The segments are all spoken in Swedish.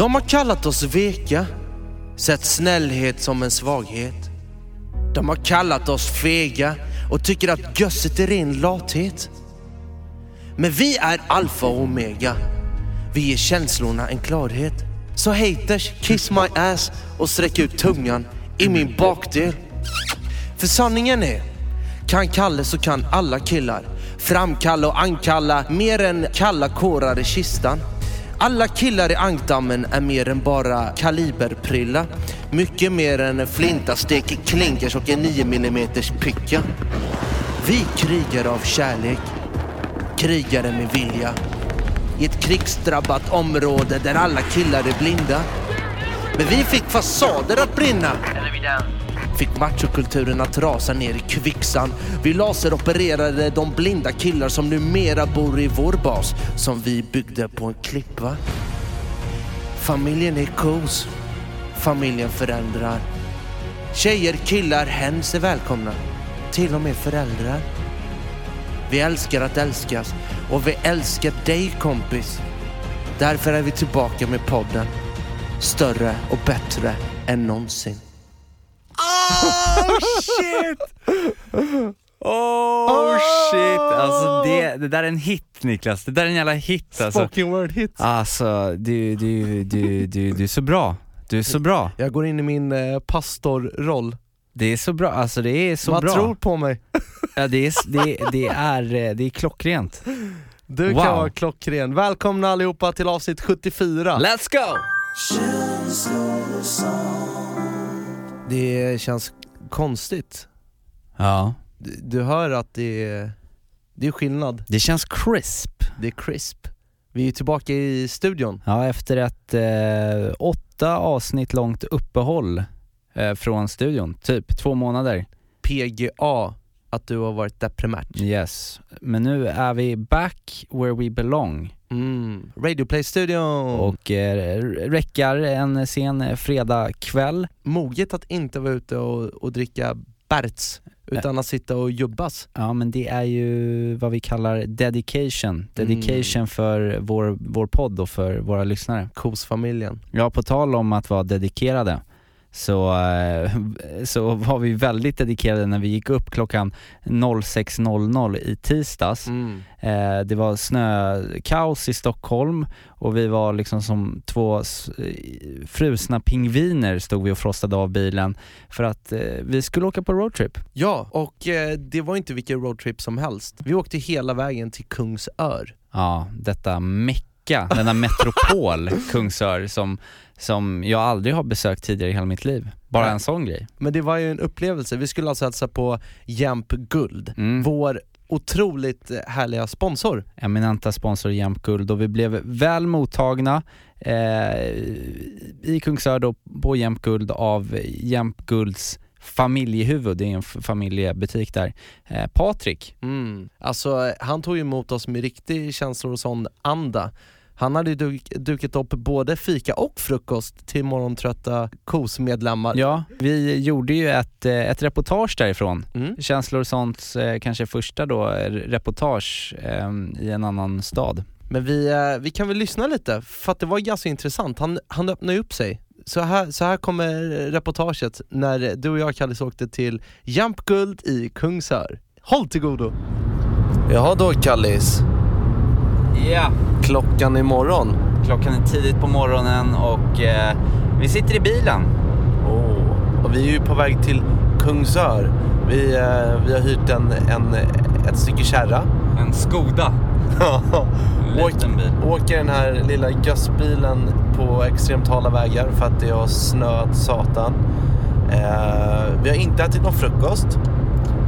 De har kallat oss veka, sett snällhet som en svaghet. De har kallat oss fega och tycker att gösset är ren lathet. Men vi är alfa och omega. Vi ger känslorna en klarhet. Så haters, kiss my ass och sträck ut tungan i min bakdel. För sanningen är, kan Kalle så kan alla killar framkalla och ankalla mer än kalla kårar i kistan. Alla killar i ankdammen är mer än bara kaliberprilla. Mycket mer än flintastek, klinkers och en 9 mm picka. Vi krigar av kärlek, krigare med vilja. I ett krigsdrabbat område där alla killar är blinda. Men vi fick fasader att brinna. Fick machokulturen att rasa ner i kvicksand. Vi laseropererade de blinda killar som numera bor i vår bas som vi byggde på en klippa. Familjen är kos. Familjen förändrar. Tjejer, killar, hens är välkomna. Till och med föräldrar. Vi älskar att älskas och vi älskar dig kompis. Därför är vi tillbaka med podden. Större och bättre än någonsin. Oh shit! Oh shit! Alltså det, det där är en hit Niklas, det där är en jävla hit alltså. Spoken word hits. Alltså du, du, du, du, du är så bra. Du är så bra. Jag går in i min eh, pastorroll. Det är så bra, alltså det är så Man bra. tror på mig. Ja, det, är, det, det, är, eh, det är klockrent. Du Wow. kan vara klockren. Välkomna allihopa till avsnitt 74. Let's go! Det känns konstigt. Ja, Du, du hör att det är, det är skillnad. det känns crisp. Det är crisp. Vi är tillbaka i studion. Ja, efter ett eh, åtta avsnitt långt uppehåll eh, från studion, typ två månader. PGA, att du har varit deprimärt. Yes, men nu är vi back where we belong Mm. Radio Play-studion. och eh, räckar en sen fredagkväll. Moget att inte vara ute och, och dricka Berts, utan att sitta och jubbas. Ja men det är ju vad vi kallar dedication, dedication för vår, vår podd och för våra lyssnare. Kosfamiljen. Ja, på tal om att vara dedikerade så, eh, så var vi väldigt dedikerade när vi gick upp klockan 06.00 i tisdags. Mm. Eh, det var snökaos i Stockholm och vi var liksom som två eh, frusna pingviner stod vi och frostade av bilen för att vi skulle åka på roadtrip. Ja, och det var inte vilken roadtrip som helst. Vi åkte hela vägen till Kungsör. Ja, detta mecka, denna metropol, Kungsör, som, som jag aldrig har besökt tidigare i hela mitt liv. Bara Nej. en sån grej. Men det var ju en upplevelse. Vi skulle alltså hälsa på Jämp Guld, Mm. vår otroligt härliga sponsor. eminenta sponsor Jämt Guld och vi blev väl mottagna eh, i Kungsör då på Jämt Guld av Jämt Gulds familjehuvud, det är en familjebutik där, eh, Patrik. Mm. Alltså, han tog emot oss med riktig känslor och sån anda. Han hade ju duk, dukat upp både fika och frukost till morgontrötta KOS-medlemmar. Ja, vi gjorde ju ett, eh, ett reportage därifrån. Mm. Känslor och sånt, eh, kanske första då, eh, reportage eh, i en annan stad. Men vi, vi kan väl lyssna lite, för att det var ganska intressant. Han, han öppnade ju upp sig. Så här, så här kommer reportaget när du och jag Kallis åkte till Jamp Guld i Kungsör. Håll till godo! Jaha då Kallis, Ja, klockan imorgon. klockan är tidigt på morgonen och eh, vi sitter i bilen. Oh. Och vi är ju på väg till Kungsör. Vi, eh, vi har hyrt en, en, ett stycke kärra. En Skoda. Liten bil. åker den här lilla gössbilen på extremt hala vägar för att det har snöat satan. Eh, vi har inte ätit någon frukost.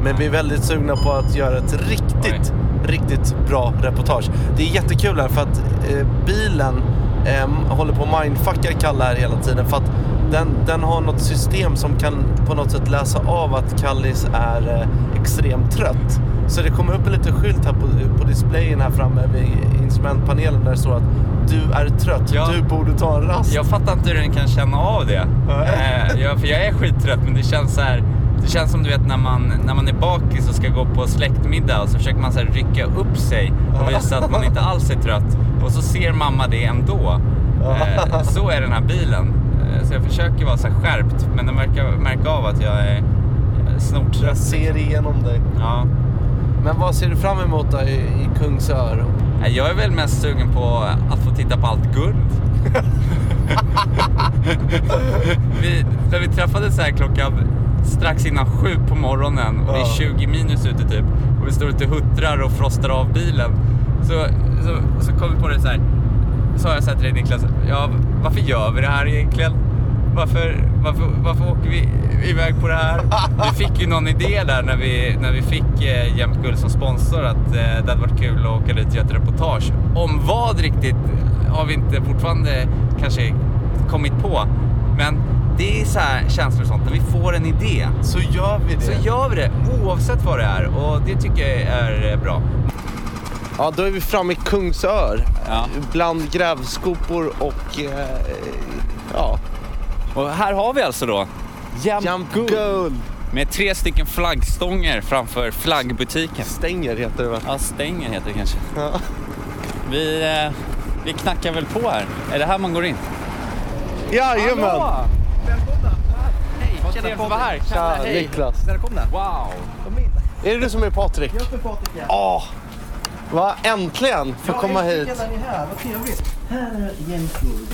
Men vi är väldigt sugna på att göra ett riktigt, riktigt bra reportage. Det är jättekul här för att eh, bilen eh, håller på att mindfucka Kalle här hela tiden. För att den, den har något system som kan på något sätt läsa av att Kallis är eh, extremt trött. Så det kommer upp en liten skylt här på, på displayen här framme vid instrumentpanelen där det står att du är trött, Ja. du borde ta en rast. Jag fattar inte hur den kan känna av det. Eh, jag, för jag är skittrött men det känns så här. Det känns som du vet när man, när man är bakis och ska gå på släktmiddag och så försöker man så här rycka upp sig och visa att man inte alls är trött. Och så ser mamma det ändå. Eh, så är den här bilen. Eh, så jag försöker vara så här skärpt men den verkar märka av att jag är eh, snortrött. Jag ser igenom dig. Ja. Men vad ser du fram emot då i, i Kungsör? Jag är väl mest sugen på att få titta på allt guld. vi, när vi träffades här klockan strax innan sju på morgonen och det är 20 minus ute typ och vi står ute och huttrar och frostar av bilen. Så, så, så kom vi på det så här. Så har jag sagt till dig Niklas, ja, varför gör vi det här egentligen? Varför, varför, varför åker vi iväg på det här? Vi fick ju någon idé där när vi, när vi fick eh, Jämt Guld som sponsor att eh, det hade varit kul att åka dit och göra ett reportage. Om vad riktigt har vi inte fortfarande kanske kommit på. Men det är så här känslor och sånt, när vi får en idé Så gör vi det. så gör vi det oavsett vad det är och det tycker jag är eh, bra. Ja, då är vi framme i Kungsör. Ja. Bland grävskopor och... Eh, ja, Och här har vi alltså då Jämt Jump Guld Gold. med tre stycken flaggstånger framför flaggbutiken. Stänger heter det va? Ja, stänger heter det kanske. Ja. Vi, eh, vi knackar väl på här. Är det här man går in? Jajamän! Hej, vad trevligt att vara här. Tja, Niklas. Välkomna. Wow! Är det du som är Patrik? Jag är Patrik ja. Åh! Va, äntligen få komma hit. Redan är här, vad trevligt. Här är Jämtguld.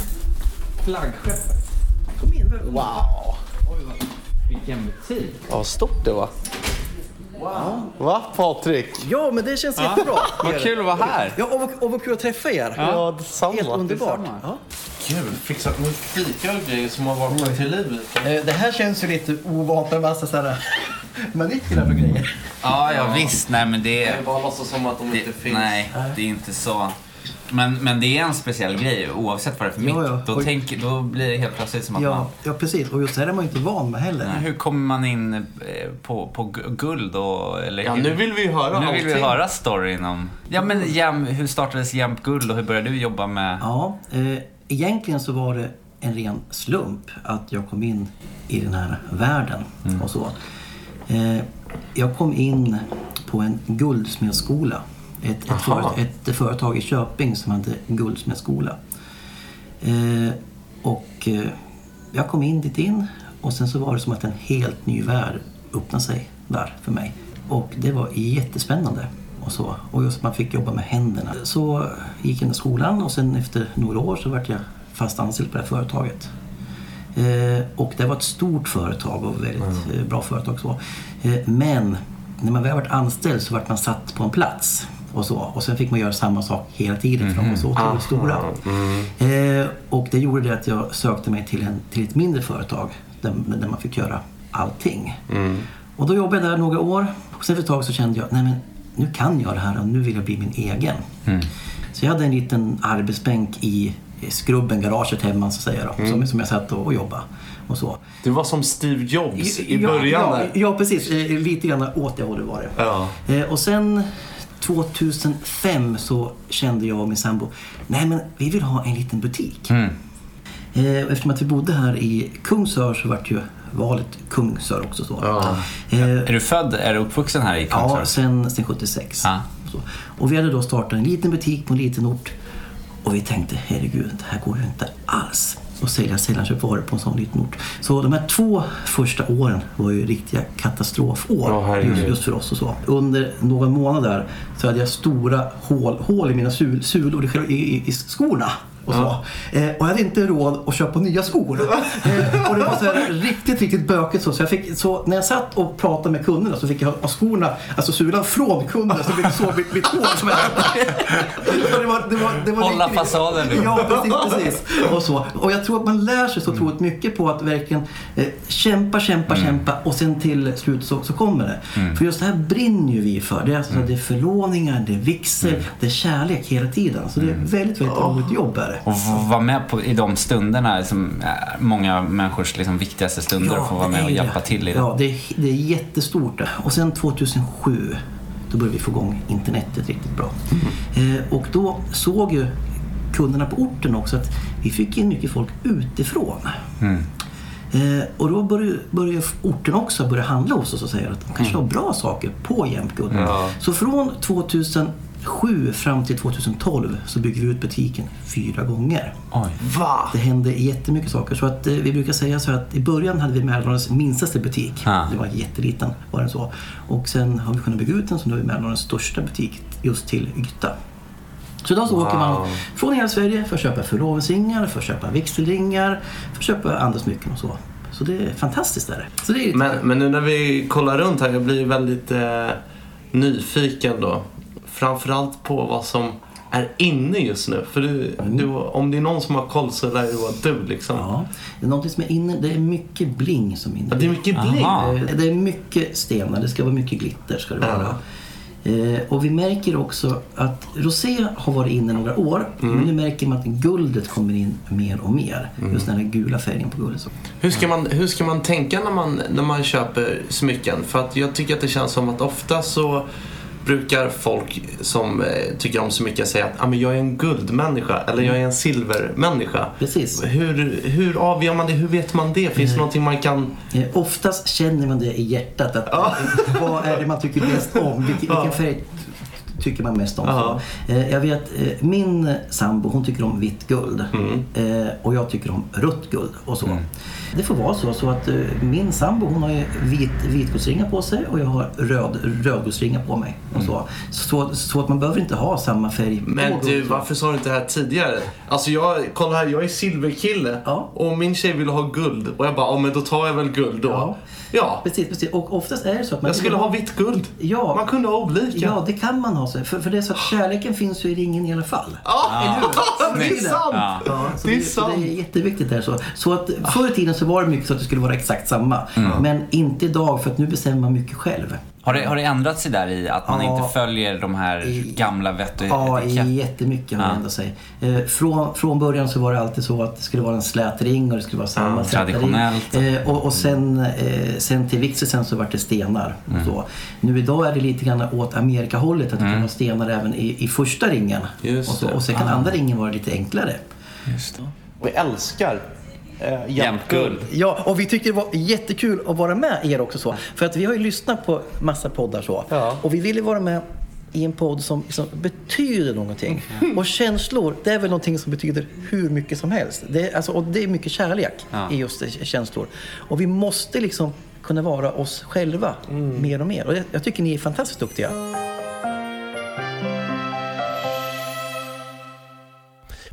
Flaggskeppet. Wow! Vilken butik. Vad stort det var. Va Patrik? Ja, men det känns jättebra. Vad kul att vara här. Ja, och, och vad kul att träffa er. Ja, detsamma. Helt underbart. Ja. Kul, fixat med fika och grejer som har vaknat till liv. Eh, Det här känns ju lite ovant med massa sådana maniklar och grejer. Ja, ja visst. Nej, men det Jag bara låtsas som att de Det, inte finns. nej, det är inte så. Men, men det är en speciell grej oavsett vad det är för Ja, mitt. ja. Då, Och- tänk, då blir det helt plötsligt som att man... Ja, ja, precis. Och just det här är man ju inte van med heller. Hur kommer man in eh, på, på gu- guld och, eller Ja, hur? nu vill vi ju höra Nu vill vi allting. höra storyn om... Ja, men jäm, hur startades Jämt Guld och hur började du jobba med... Ja, eh, egentligen så var det en ren slump att jag kom in i den här världen och så. Eh, jag kom in på en guldsmedsskola. Ett, ett, företag, ett företag i Köping som hade guldsmedsskola. Eh, och eh, jag kom in dit in och sen så var det som att en helt ny värld öppnade sig där för mig. Och det var jättespännande. Och, så. och just att man fick jobba med händerna. Så gick jag i skolan och sen efter några år så vart jag fast anställd på det här företaget. Eh, och det var ett stort företag och väldigt eh, bra företag. Så. Eh, men när man väl varit anställd så vart man satt på en plats. Och, så. och sen fick man göra samma sak hela tiden för de var så otroligt stora. Eh, och det gjorde det att jag sökte mig till, en, till ett mindre företag där, där man fick göra allting. Och då jobbade jag där några år. Och sen för ett tag så kände jag, nej men nu kan jag det här och nu vill jag bli min egen. Så jag hade en liten arbetsbänk i i skrubben, garaget hemma så att säga då, som, som jag satt och, och jobbade. Och så. Du var som Steve Jobs i ja, början ja, ja, precis. Eh, Lite grann åt det hållet var det. Ja. Eh, Och sen 2005 så kände jag och min sambo, nej men vi vill ha en liten butik. Mm. Eh, Eftersom att vi bodde här i Kungsör så vart ju valet Kungsör också så. Eh, Är du född, är du uppvuxen här i Kungsör? Ja, sen, sen 76. Ja. Så. Och vi hade då startat en liten butik på en liten ort. Och vi tänkte, herregud, det här går ju inte alls att sälja sällanköpvaror på en sån liten ort. Så de här två första åren var ju riktiga katastrofår herregud. just, just för oss. och så. Under några månader så hade jag stora hål, hål i mina sul, sulor i, i, i skorna. Och så. Eh, och jag hade inte råd att köpa nya skor. Eh, och det var så här riktigt, riktigt bökigt så. Så, jag fick, så när jag satt och pratade med kunderna så fick jag ha skorna, alltså sulan från kunderna så fick så mitt, mitt hår som jag Så det var, det var, det var Hålla riktigt- fasaden nu. Ja, precis, precis. Och, så. och jag tror att man lär sig så Mm. otroligt mycket på att verkligen eh, kämpa, kämpa, kämpa och sen till slut så, så kommer det. Mm. För just det här brinner ju vi för. Det är, alltså, det är förlåningar, det är vigsel, Mm. det är kärlek hela tiden. Så det är väldigt, väldigt roligt jobb är det. Och vara med på, i de stunderna som är många människors liksom, viktigaste stunder och få vara med och hjälpa till i det. Ja, det är, det är jättestort. Och sen 2007 då började vi få igång internetet riktigt bra. Mm. Eh, och då såg ju kunderna på orten också att vi fick in mycket folk utifrån. Mm. Eh, och då började, började orten också börja handla hos oss och säga att de kanske Mm. har bra saker på Jämtguld. Så från 2007 fram till 2012 så byggde vi ut butiken fyra gånger. Oj. Det hände jättemycket saker. Så att, eh, vi brukar säga så att i början hade vi Mälardalens minstaste butik. Ah. Det var jätteliten, var den så. Och sen har vi kunnat bygga ut den så nu är vi Mälardalens största butik just till yta. Så idag så åker man från hela Sverige för att köpa förlovningsringar, för att köpa vigselringar, för att köpa andra smycken och så. Så det är fantastiskt. Där. Så det är, Men, men nu när vi kollar runt här, jag blir väldigt eh, nyfiken då. Framförallt på vad som är inne just nu. För du, du, om det är någon som har koll så lär det vara du liksom. Ja, det är någonting som är inne. Det är mycket bling som är inne. Ja, det är mycket bling. Aha. Eh, Det är mycket stenar, det ska vara mycket glitter. Ska det vara. Eh, och vi märker också att rosé har varit inne några år. Mm. Men nu märker man att guldet kommer in mer och mer. Just den här gula färgen på guldet. Så. Hur ska man, hur ska man tänka när man, när man köper smycken? För att jag tycker att det känns som att ofta så brukar folk som eh, tycker om smycken säga att ah, men jag är en guldmänniska eller jag är en silvermänniska. Precis. Hur, hur avgör man det? Hur vet man det? Finns det någonting man kan... Oftast känner man det i hjärtat. Att, eh, Vad är det man tycker bäst om? Vilken, vilken färg tycker man mest om? Ja. Eh, jag vet, eh, min sambo hon tycker om vitt guld. Eh, och jag tycker om rött guld och så. Det får vara så, så att eh, min sambo hon har ju vit, vitguldsringar på sig och jag har röd, rödguldsringar på mig. Och så. Så, så att man behöver inte ha samma färg Men du, varför sa du inte det här tidigare? Alltså jag, kolla här, jag är silverkille Ja. och min tjej vill ha guld. Och jag bara, ja men då tar jag väl guld då. Ja. Ja, Precis, precis. Och oftast är det så att man jag skulle ha vitt guld. Ja. Man kunde ha olika. Ja, det kan man ha. så. För, för det är så att kärleken finns ju i ringen i alla fall. Ja, det är sant! Ja. Ja, så Det är det, sant. det är jätteviktigt där. Så, så att förr i tiden så var det mycket så att det skulle vara exakt samma. Men inte idag för att nu bestämmer man mycket själv. Har det, har det ändrat sig där i att man Ja. inte följer de här I- gamla vett och Ja, jättemycket har Ja. det ändrat sig. Eh, från, från början så var det alltid så att det skulle vara en slät ring och det skulle vara samma Ja, sätta ring. traditionellt. Eh, och, och sen, eh, sen till vigseln sen så var det stenar. Mm. Så. Nu idag är det lite grann åt Amerikahållet att det kan vara stenar även i, i första ringen. Just och, så, det. och sen kan andra ringen vara lite enklare. Vi älskar eh, Jämtguld. Ja, och vi tycker det var jättekul att vara med er också så. För att vi har ju lyssnat på massa poddar så. Ja. Och vi ville vara med i en podd som, som betyder någonting. Och känslor, det är väl någonting som betyder hur mycket som helst. Det är, alltså, och det är mycket kärlek Ja. i just känslor. Och vi måste liksom kunna vara oss själva mer och mer. Och jag, jag tycker ni är fantastiskt duktiga.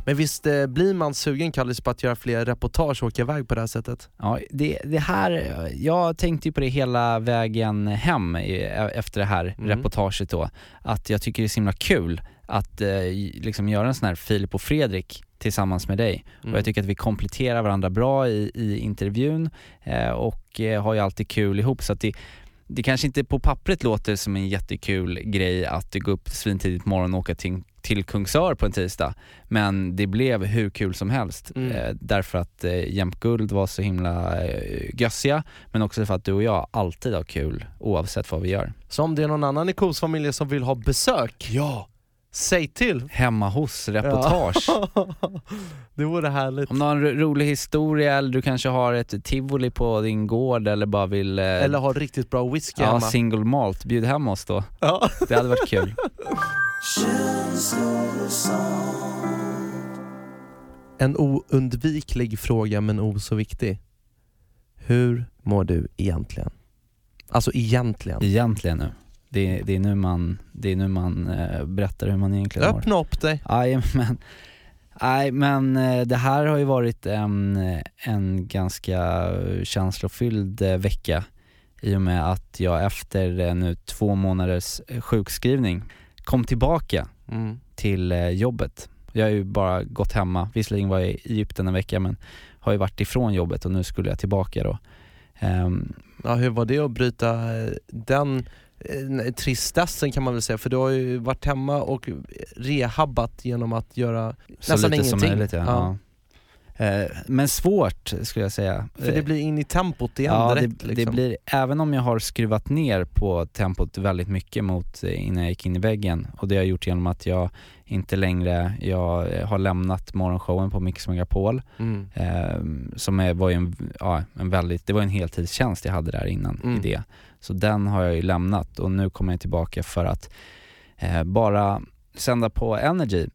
Men visst eh, blir man sugen Kallis på att göra fler reportage och åka iväg på det här sättet? Ja, det, det här, jag tänkte ju på det hela vägen hem i, efter det här Mm. reportaget då, att jag tycker det är så himla kul att eh, liksom göra en sån här Filip och Fredrik tillsammans med dig. Mm. Och jag tycker att vi kompletterar varandra bra i, i intervjun eh, och eh, har ju alltid kul ihop så att det det kanske inte på pappret låter som en jättekul grej att gå upp svintidigt på morgonen och åka till, till Kungsör på en tisdag. Men det blev hur kul som helst. Mm. Eh, därför att eh, Jämt Guld var så himla eh, gössiga, men också för att du och jag alltid har kul oavsett vad vi gör. Så om det är någon annan i Kos familj som vill ha besök, Ja. Säg till! Hemma hos reportage. det vore härligt. Om du har en ro- rolig historia eller du kanske har ett tivoli på din gård eller bara vill eh, Eller ha riktigt bra whisky ja, hemma. single malt, bjud hem oss då. Ja. Det hade varit kul. En oundviklig fråga men o så viktig. Hur mår du egentligen? Alltså egentligen. Egentligen nu. Det är, det är nu man, det är nu man eh, berättar hur man egentligen mår. Öppna upp dig. Jajamän. Nej men eh, det här har ju varit en, en ganska känslofylld eh, vecka i och med att jag efter eh, nu två månaders eh, sjukskrivning kom tillbaka Mm. till eh, jobbet. Jag har ju bara gått hemma, visserligen var jag i Egypten en vecka men har ju varit ifrån jobbet och nu skulle jag tillbaka då. Ehm, Ja, hur var det att bryta eh, den eh, tristessen kan man väl säga, för du har ju varit hemma och rehabbat genom att göra så nästan lite ingenting. som möjligt ja. ja. Eh, men svårt skulle jag säga. För det blir in i tempot igen ja, direkt det, liksom. det blir, även om jag har skruvat ner på tempot väldigt mycket mot eh, innan jag gick in i väggen och det har jag gjort genom att jag inte längre, jag eh, har lämnat morgonshowen på Mix Megapol Mm. eh, som är, var ju en, ja, en väldigt, det var en heltidstjänst jag hade där innan Mm. i det. Så den har jag ju lämnat och nu kommer jag tillbaka för att eh, bara sända på Energy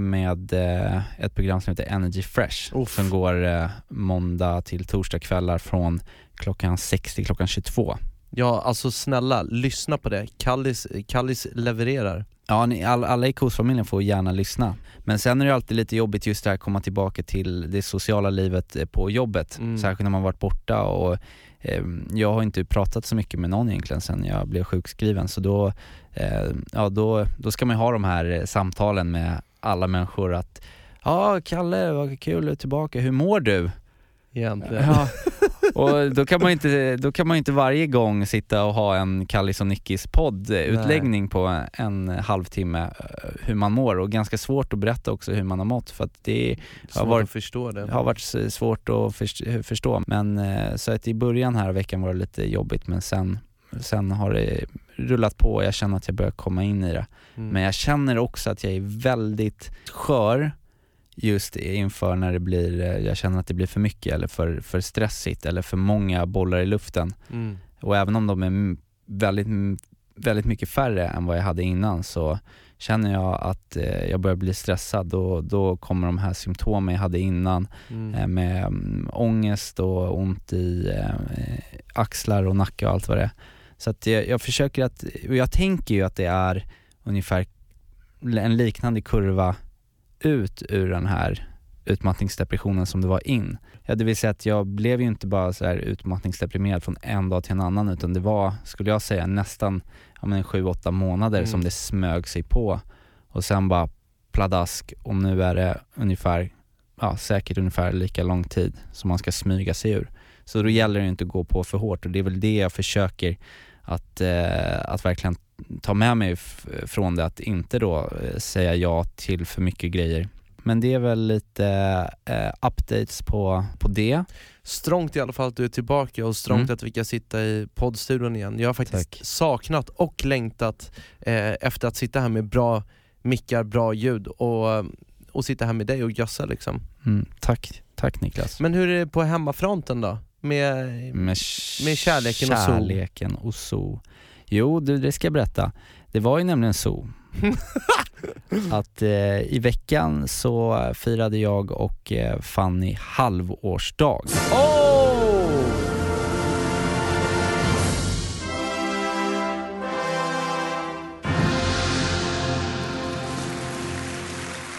med eh, ett program som heter Energy Fresh Uff. som går eh, måndag till torsdag kvällar från klockan 6 till klockan 22. Ja, alltså snälla, lyssna på det. Kallis, Kallis levererar. Ja, ni, all, alla i KOS-familjen får gärna lyssna. Men sen är det alltid lite jobbigt just det här att komma tillbaka till det sociala livet eh, på jobbet. Mm. Särskilt när man varit borta och eh, jag har inte pratat så mycket med någon egentligen sen jag blev sjukskriven. Så då, eh, ja, då, då ska man ju ha de här eh, samtalen med alla människor att Ja, Kalle, vad kul du är tillbaka. Hur mår du? Egentligen. Ja. Och då kan man ju inte, då kan man inte varje gång sitta och ha en Kallis och Nickis poddutläggning på en halvtimme eh, hur man mår och ganska svårt att berätta också hur man har mått för att det Svårt har varit, att förstå det. har varit svårt att förs- förstå. Men eh, så att i början här veckan var det lite jobbigt men sen, sen har det rullat på och jag känner att jag börjar komma in i det. Mm. Men jag känner också att jag är väldigt skör just inför när det blir, eh, jag känner att det blir för mycket eller för, för stressigt eller för många bollar i luften. Mm. Och även om de är väldigt, väldigt mycket färre än vad jag hade innan så känner jag att eh, jag börjar bli stressad då, då kommer de här symptomen jag hade innan Mm. eh, med mm, ångest och ont i eh, axlar och nacke och allt vad det är. Så att jag, jag försöker att, och jag tänker ju att det är ungefär en liknande kurva ut ur den här utmattningsdepressionen som det var in. Ja, det vill säga att jag blev ju inte bara så här utmattningsdeprimerad från en dag till en annan utan det var, skulle jag säga, nästan ja, men sju, åtta månader Mm. som det smög sig på och sen bara pladask och nu är det ungefär, ja säkert ungefär lika lång tid som man ska smyga sig ur. Så då gäller det inte att gå på för hårt och det är väl det jag försöker att, eh, att verkligen ta med mig från det, att inte då eh, säga ja till för mycket grejer. Men det är väl lite eh, updates på, på det. Strångt i alla fall att du är tillbaka och strångt Mm. att vi kan sitta i poddstudion igen. Jag har faktiskt Tack. saknat och längtat eh, efter att sitta här med bra mickar, bra ljud och, och sitta här med dig och gössa liksom. Mm, tack, tack Niklas. Men hur är det på hemmafronten då? Med, Med, med kärleken och zoo. kärleken och zoo. Jo, du, det ska jag berätta. Det var ju nämligen så att eh, i veckan så firade jag och eh, Fanny halvårsdag. Oh!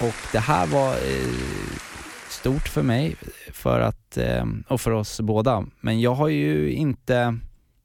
Och det här var eh, stort för mig för att, eh, och för oss båda. Men jag har ju inte,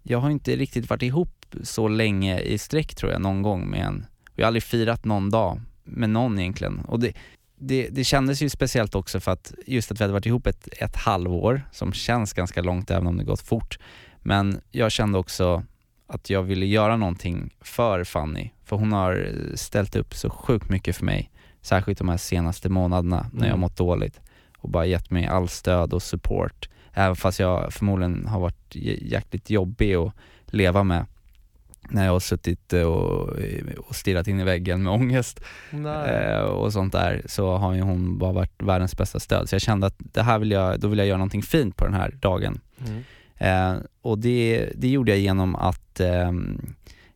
jag har inte riktigt varit ihop så länge i sträck tror jag någon gång med en, jag har aldrig firat någon dag med någon egentligen. Och det, det, det kändes ju speciellt också för att just att vi hade varit ihop ett, ett halvår som känns ganska långt även om det gått fort. Men jag kände också att jag ville göra någonting för Fanny, för hon har ställt upp så sjukt mycket för mig särskilt de här senaste månaderna när jag Mm. mått dåligt och bara gett mig all stöd och support. Även fast jag förmodligen har varit jäkligt jobbig att leva med när jag har suttit och, och stirrat in i väggen med ångest eh, och sånt där så har ju hon bara varit världens bästa stöd. Så jag kände att det här vill jag, då vill jag göra någonting fint på den här dagen. Mm. Eh, och det, det gjorde jag genom att eh,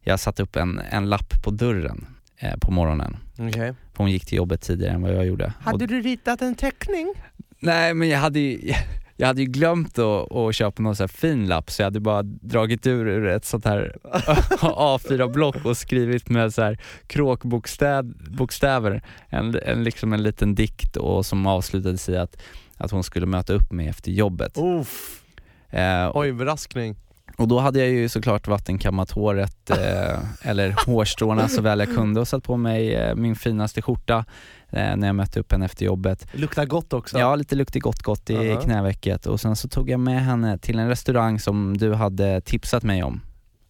jag satte upp en, en lapp på dörren eh, på morgonen. Okej. För hon gick till jobbet tidigare än vad jag gjorde. Och, du ritat en teckning? nej men jag hade ju, jag jag hade ju glömt att, att köpa någon sån här fin lapp så jag hade bara dragit ur ur ett sånt här A4-block och skrivit med så här kråkbokstäver en, en, liksom en liten dikt och som avslutades i att, att hon skulle möta upp mig efter jobbet. Uff. Eh, Oj, överraskning. Och då hade jag ju såklart vattenkammat håret, eh, eller hårstråna så väl jag kunde och satt på mig eh, min finaste skjorta eh, när jag mötte upp henne efter jobbet. Luktar gott också. Ja, lite luktig gott gott i Ja. knävecket och sen så tog jag med henne till en restaurang som du hade tipsat mig om.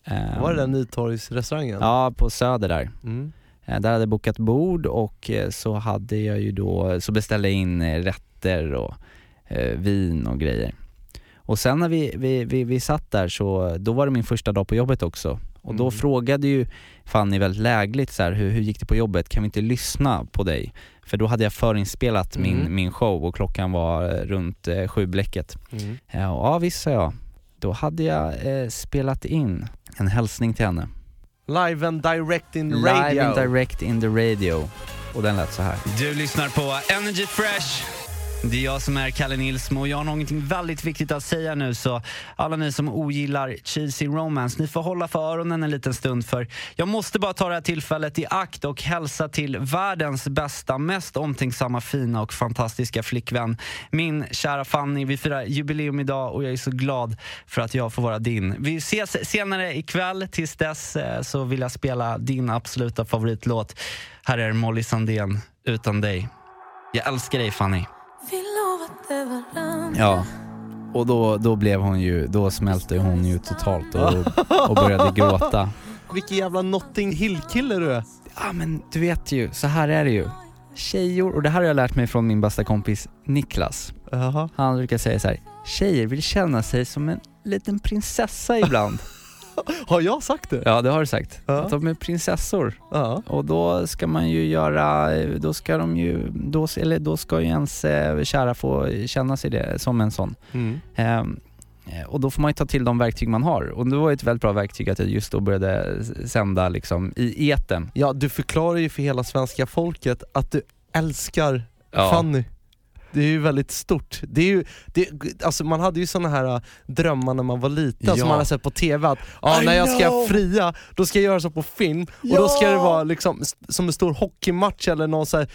Eh, Var det den Nytorgsrestaurangen? Ja, på Söder där. Mm. Eh, Där hade jag bokat bord och eh, så hade jag ju då, så beställde jag in rätter och vin och grejer. Och sen när vi, vi, vi, vi satt där så, då var det min första dag på jobbet också. Och då Mm. frågade ju Fanny väldigt lägligt så här, hur, hur gick det på jobbet? Kan vi inte lyssna på dig? För då hade jag förinspelat min, Mm. min show och klockan var eh, runt eh, sju bläcket. Mm. Ja, och ja visst sa jag. Då hade jag eh, spelat in en hälsning till henne. Live and direct in radio. Live and direct in the radio. Och den lät så här. Du lyssnar på Energy Fresh. Det är jag som är Kalle Nilsmo och jag har någonting väldigt viktigt att säga nu så alla ni som ogillar cheesy romance, ni får hålla för öronen en liten stund för jag måste bara ta det här tillfället i akt och hälsa till världens bästa, mest omtänksamma, fina och fantastiska flickvän. Min kära Fanny, vi firar jubileum idag och jag är så glad för att jag får vara din. Vi ses senare ikväll, tills dess eh, så vill jag spela din absoluta favoritlåt. Här är Molly Sandén, Utan dig. Jag älskar dig Fanny. Ja. Och då, då blev hon ju, då smälte hon ju totalt och, och började gråta. Vilken jävla Notting Hill-kille du är. Ja men du vet ju, så här är det ju. Tjejor, och det här har jag lärt mig från min bästa kompis Niklas. Jaha. Han brukar säga så här: tjejer vill känna sig som en liten prinsessa ibland. Har jag sagt det? ja det har du sagt. Ja. Att de är prinsessor. Ja. Och då ska man ju göra, då ska de ju, då, eller då ska ju ens eh, kära få känna sig det som en sån. Mm. Ehm, eh, och då får man ju ta till de verktyg man har. Och det var ju ett väldigt bra verktyg att jag just då började sända liksom i eten. Ja, du förklarar ju för hela svenska folket att du älskar Ja. Fanny. Det är ju väldigt stort. Det är ju, det, alltså man hade ju såna här äh, drömmar när man var liten Ja. som man har sett på TV att ah, I när jag ska know. fria, då ska jag göra så på film och då ska det vara liksom som en stor hockeymatch eller någon så här,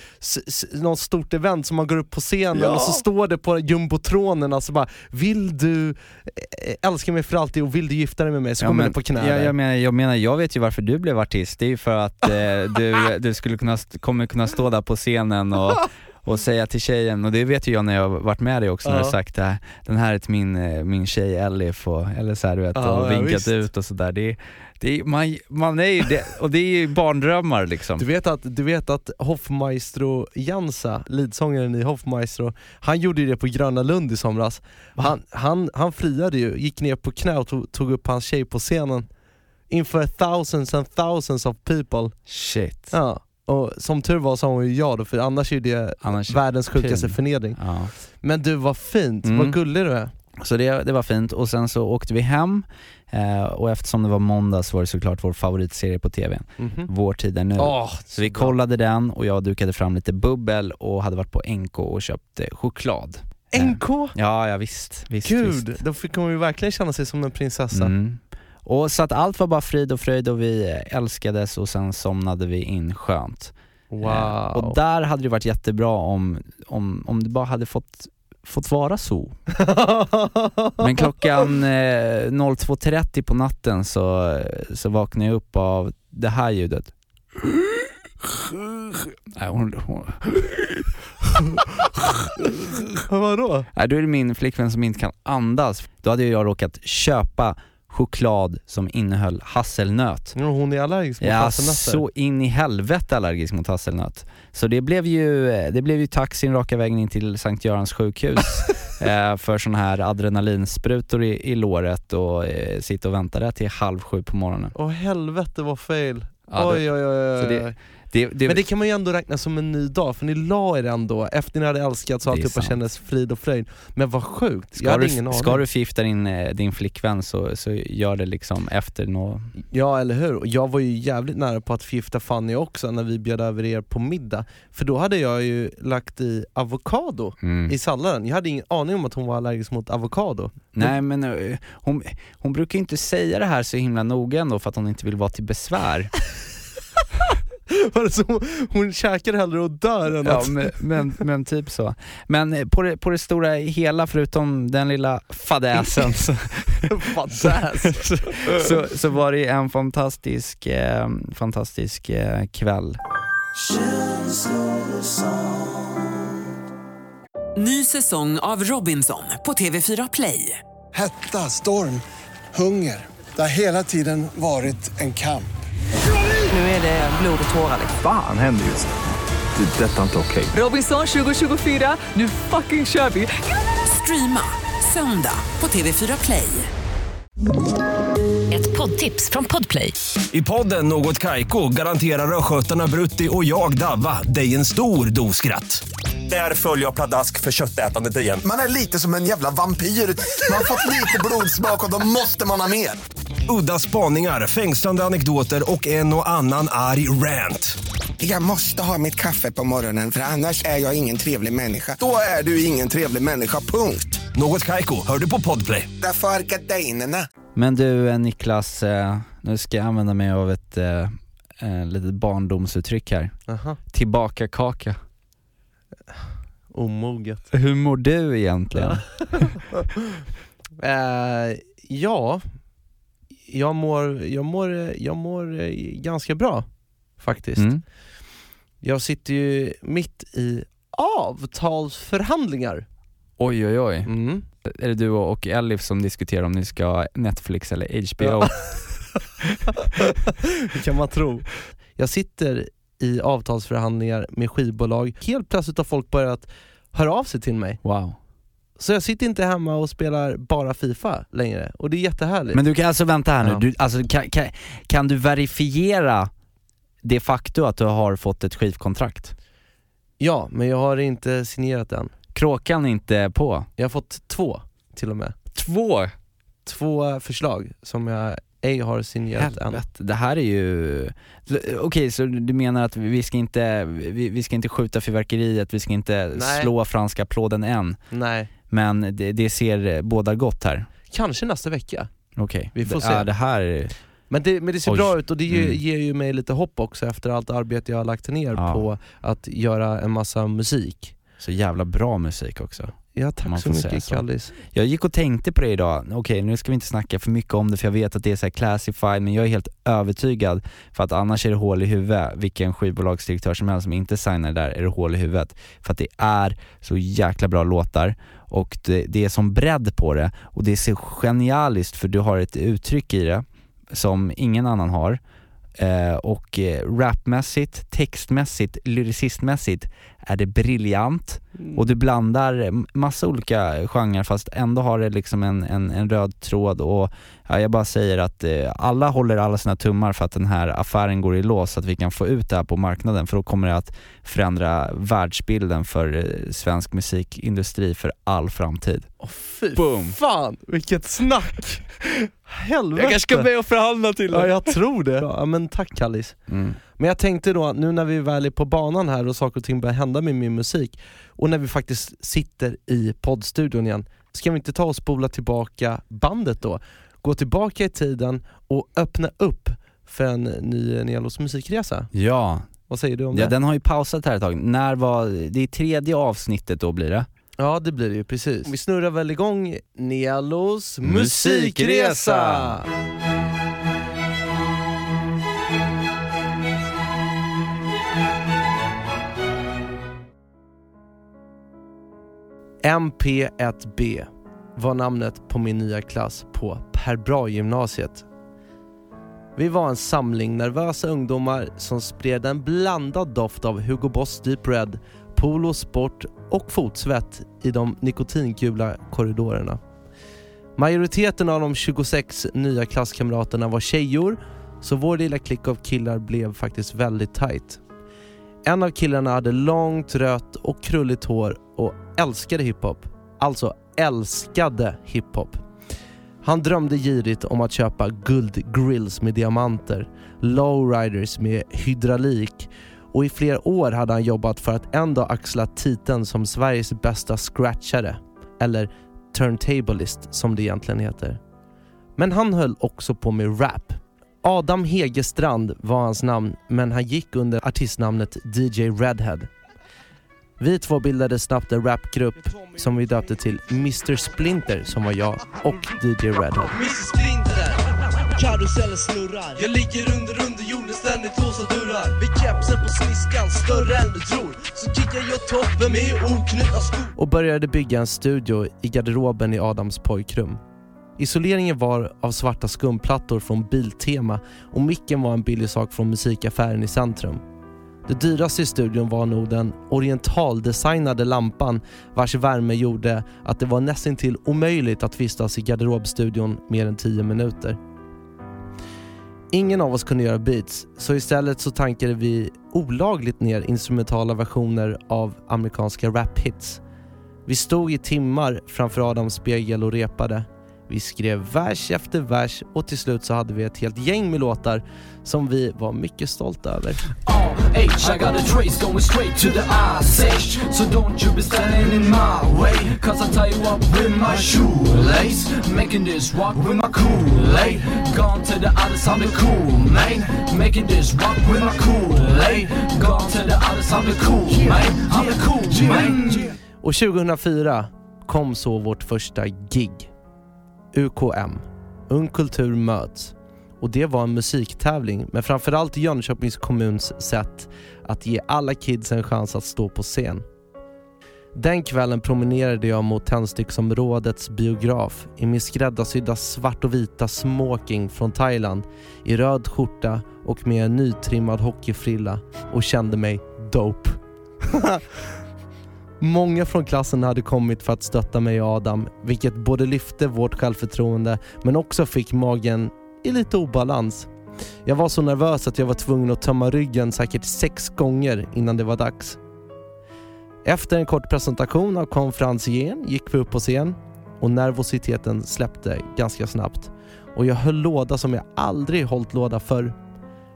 något stort event som man går upp på scenen Ja. och så står det på jumbotronen alltså bara Vill du älska mig för alltid och vill du gifta dig med mig? Så kommer det på knä jag, jag, menar, jag menar, jag vet ju varför du blev artist. Det är ju för att eh, du, du skulle kunna, kommer kunna stå där på scenen och, och säga till tjejen, och det vet ju jag när jag har varit med dig också, när du sagt det här, den här är till min, eh, min tjej Elif, och, eller så här, du vet, och vinkat ut och sådär. Det, det man, man är ju det, och det är ju barndrömmar liksom. Du vet att, du vet att Hoffmaestro Jansa, leadsångaren i Hoffmaestro, han gjorde ju det på Gröna Lund i somras. Han, han, han friade ju, gick ner på knä och tog, tog upp hans tjej på scenen inför thousands and thousands of people. Shit. Ja. Och som tur var sa hon ju ja då, för annars är det Annars, världens sjukaste pin. förnedring. ja. Men du, vad fint, Mm. vad gullig du är. Så det, det var fint och sen så åkte vi hem eh, och eftersom det var måndag så var det såklart vår favoritserie på TV, Mhm. Vår tid är nu. Åh, så vi bra. kollade den och jag dukade fram lite bubbel och hade varit på NK och köpt eh, choklad. NK? Ja, ja visst. visst Gud, visst. då fick hon ju verkligen känna sig som en prinsessa. Mm. Och så att allt var bara frid och fröjd och vi eh, älskades och sen somnade vi in skönt. Wow. Eh, och där hade det varit jättebra om, om, om det bara hade fått, fått vara så. Men klockan eh, 02.30 på natten så, så vaknade jag upp av det här ljudet. Nej, hon, hon, Vadå? nej, då är det min flickvän som inte kan andas. Då hade jag råkat köpa choklad som innehöll hasselnöt. Ja, hon är allergisk mot Ja, hasselnötter. så in i helvete allergisk mot hasselnöt. Så det blev ju, det blev ju taxin raka vägen in till Sankt Görans sjukhus eh, för sådana här adrenalinsprutor i, i låret och eh, sitta och vänta där till halv sju på morgonen. Åh helvete vad fail. Ja, det- oj, oj, oj, oj. så det- Det, det, Men det kan man ju ändå räkna som en ny dag, för ni la er ändå efter ni hade Det är alltihopa kändes frid och fröjd. Men vad sjukt, jag ska, hade du, ingen aning. ska du förgifta din, eh, din flickvän så, så gör det liksom efter nå... Ja eller hur, och jag var ju jävligt nära på att förgifta Fanny också när vi bjöd över er på middag. För då hade jag ju lagt i avokado Mm. i salladen. Jag hade ingen aning om att hon var allergisk mot avokado. Nej men eh, hon, hon brukar inte säga det här så himla noga ändå för att hon inte vill vara till besvär. Var det så hon, hon käkar hellre och dör än Ja att... men, men, men typ så. Men eh, på det, på det stora hela, förutom den lilla fadäsen så, Fadäs. så, så, så var det en fantastisk, eh, fantastisk eh, kväll. Ny säsong av Robinson på TV4 Play. Hetta, storm, hunger. Det har hela tiden varit en kamp. Nu är det blod och tårar. Fan händer just nu. Det. är Detta är inte okej. Robinson 2024, nu fucking kör vi! Streama söndag på TV4 Play. Ett poddtips från Podplay. I podden Något Kaiko garanterar östgötarna Brutti och jag, Davva, dig en stor dos skratt. Där följer jag pladask för köttätandet igen. Man är lite som en jävla vampyr. Man har fått lite blodsmak och då måste man ha mer. Udda spaningar, fängslande anekdoter och en och annan arg rant. Jag måste ha mitt kaffe på morgonen för annars är jag ingen trevlig människa. Då är du ingen trevlig människa, punkt. Något Kaiko, hör du på Podplay. Därför är gardinerna. Men du eh, Niklas, eh, nu ska jag använda mig av ett eh, litet barndomsuttryck här. Aha. Tillbaka kaka. Omoget. Hur mår du egentligen? Eh, ja, jag mår, jag, mår, jag mår eh, ganska bra faktiskt. Mm. Jag sitter ju mitt i avtalsförhandlingar. Oj oj oj. Mm. Är det du och Elif som diskuterar om ni ska Netflix eller HBO? Det kan man tro. Jag sitter i avtalsförhandlingar med skivbolag. Helt plötsligt har folk börjat höra av sig till mig. Wow. Så jag sitter inte hemma och spelar bara Fifa längre och det är jättehärligt. Men du kan alltså, vänta här nu, Ja. du, alltså, kan, kan, kan du verifiera det faktum att du har fått ett skivkontrakt? Ja, men jag har inte signerat än. Kråkan är inte på? Jag har fått två till och med. Två? Två förslag som jag ej har signerat än. Helvete, det här är ju... Okej, så du menar att vi ska inte, vi, vi ska inte skjuta fyrverkeriet, vi ska inte Nej. slå franska applåden än, Nej, men det, det ser båda gott här? kanske nästa vecka. Okej, Vi får det, se. Ja, det här... Men det, men det ser Oj. bra ut och det ger, Mm. ger ju mig lite hopp också efter allt arbete jag har lagt ner Ja. på att göra en massa musik. Så jävla bra musik också. Ja, tack så mycket så. Kallis. Jag gick och tänkte på det idag, okej nu ska vi inte snacka för mycket om det för jag vet att det är så classified men jag är helt övertygad för att annars är det hål i huvudet, vilken skivbolagsdirektör som helst som inte signar där är det hål i huvudet. För att det är så jäkla bra låtar och det, det är som bredd på det och det är så genialiskt för du har ett uttryck i det som ingen annan har. Eh, och eh, rapmässigt, textmässigt, lyricistmässigt är det briljant och du blandar massa olika genrer fast ändå har det liksom en, en, en röd tråd och ja, jag bara säger att eh, alla håller alla sina tummar för att den här affären går i lås så att vi kan få ut det här på marknaden för då kommer det att förändra världsbilden för eh, svensk musikindustri för all framtid. Fy Boom. fan, vilket snack! Helvete! Jag kanske ska med och förhandla till Ja, jag tror det. Ja, men tack Kallis. Mm. Men jag tänkte då, nu när vi väl är på banan här och saker och ting börjar hända med min musik och när vi faktiskt sitter i poddstudion igen, ska vi inte ta och spola tillbaka bandet då? Gå tillbaka i tiden och öppna upp för en ny Nelos musikresa. Ja, Vad säger du om ja det? den har ju pausat här ett tag. När var, det är tredje avsnittet då blir det? Ja det blir det ju, precis. Vi snurrar väl igång Nelos Musikresa! musikresa! MP1B var namnet på min nya klass på Per Bra-gymnasiet. Vi var en samling nervösa ungdomar som spred en blandad doft av Hugo Boss Deep Red, Polo Sport och fotsvett i de nikotingula korridorerna. Majoriteten av de 26 nya klasskamraterna var tjejor, så vår lilla klick av killar blev faktiskt väldigt tight. En av killarna hade långt rött och krulligt hår och älskade hiphop. Alltså älskade hiphop. Han drömde girigt om att köpa guldgrills med diamanter, lowriders med hydraulik och i flera år hade han jobbat för att en dag axla titeln som Sveriges bästa scratchare, eller turntablist som det egentligen heter. Men han höll också på med rap. Adam Hegestrand var hans namn, men han gick under artistnamnet DJ Redhead. Vi två bildade snabbt en rapgrupp som vi döpte till Mr Splinter som var jag och DJ Redhead. Mr Splinter, karusellen snurrar Jag ligger under underjorden, ständigt låsa dörrar Vid kepsen på sniskan, större än du tror Så kickar jag toppen med oknutna skor och började bygga en studio i garderoben i Adams pojkrum. Isoleringen var av svarta skumplattor från Biltema och micken var en billig sak från musikaffären i centrum. Det dyraste i studion var nog den orientaldesignade lampan vars värme gjorde att det var nästintill omöjligt att vistas i garderobstudion mer än 10 minuter. Ingen av oss kunde göra beats, så istället så tankade vi olagligt ner instrumentala versioner av amerikanska rap-hits. Vi stod i timmar framför Adams spegel och repade. Vi skrev vers efter vers och till slut så hade vi ett helt gäng med låtar som vi var mycket stolta över. H, I got a trace going straight to the age So don't you be standing in my way Cause I tie you up with my shoelace. Making this rock with my Kool-Aid. Gone to the other side of cool, man Making this rock with my Kool-Aid. Gone to the other side of cool, man I'm the cool, man Och 2004 kom så vårt första gig. UKM, Ung Kultur Möts. Och det var en musiktävling, men framförallt Jönköpings kommuns sätt att ge alla kids en chans att stå på scen. Den kvällen promenerade jag mot tändsticksområdets biograf i min skräddarsydda svart och vita smoking från Thailand i röd skjorta och med en nytrimmad hockeyfrilla och kände mig dope. Många från klassen hade kommit för att stötta mig och Adam, vilket både lyfte vårt självförtroende men också fick magen i lite obalans. Jag var så nervös att jag var tvungen att tömma ryggen säkert sex gånger innan det var dags. Efter en kort presentation av konferencieren gick vi upp på scen och nervositeten släppte ganska snabbt och jag höll låda som jag aldrig hållit låda förr.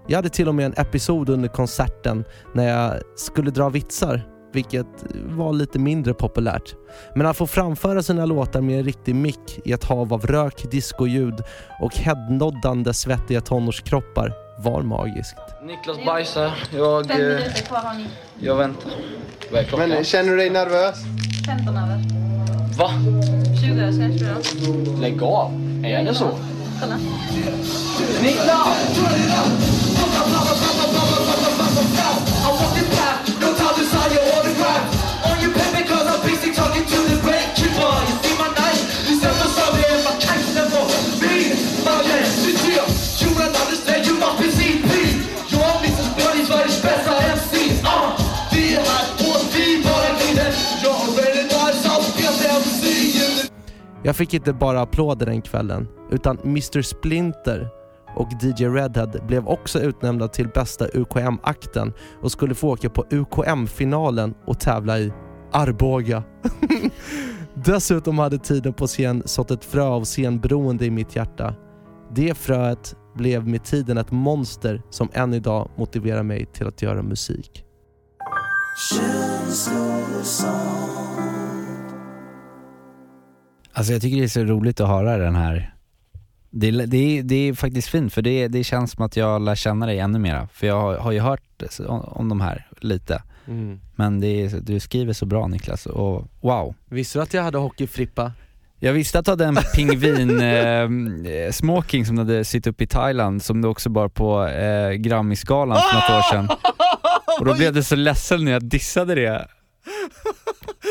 Jag hade till och med en episod under konserten när jag skulle dra vitsar, vilket var lite mindre populärt. Men att få framföra sina låtar med en riktig mick i ett hav av rök, discoljud och headnoddande svettiga tonårskroppar var magiskt. Niklas bajsar. Jag, Fem eh, minuter kvar har ni. jag väntar. Vad är klockan? Men känner du dig nervös? 15 över. Va? 20 över jag spela. Lägg av. Är det så? Kolla. Jag fick inte bara applåder den kvällen, utan Mr Splinter och DJ Redhead blev också utnämnda till bästa UKM-akten och skulle få åka på UKM-finalen och tävla i Arboga. Dessutom hade tiden på scen sått ett frö av scenberoende i mitt hjärta. Det fröet blev med tiden ett monster som än idag motiverar mig till att göra musik. Alltså jag tycker det är så roligt att höra den här. Det, är- det, det är faktiskt fint för det, det känns som att jag lär känna dig ännu mera. För jag har, har ju hört om, om de här lite. Mm. Men det du skriver så bra Niklas och wow. Visste du att jag hade hockeyfrippa? Jag visste att du hade en pingvin eh, smoking som du hade sytt upp i Thailand som du också bar på eh, Grammisgalan för något år sedan. Och då blev du så ledsen när jag dissade det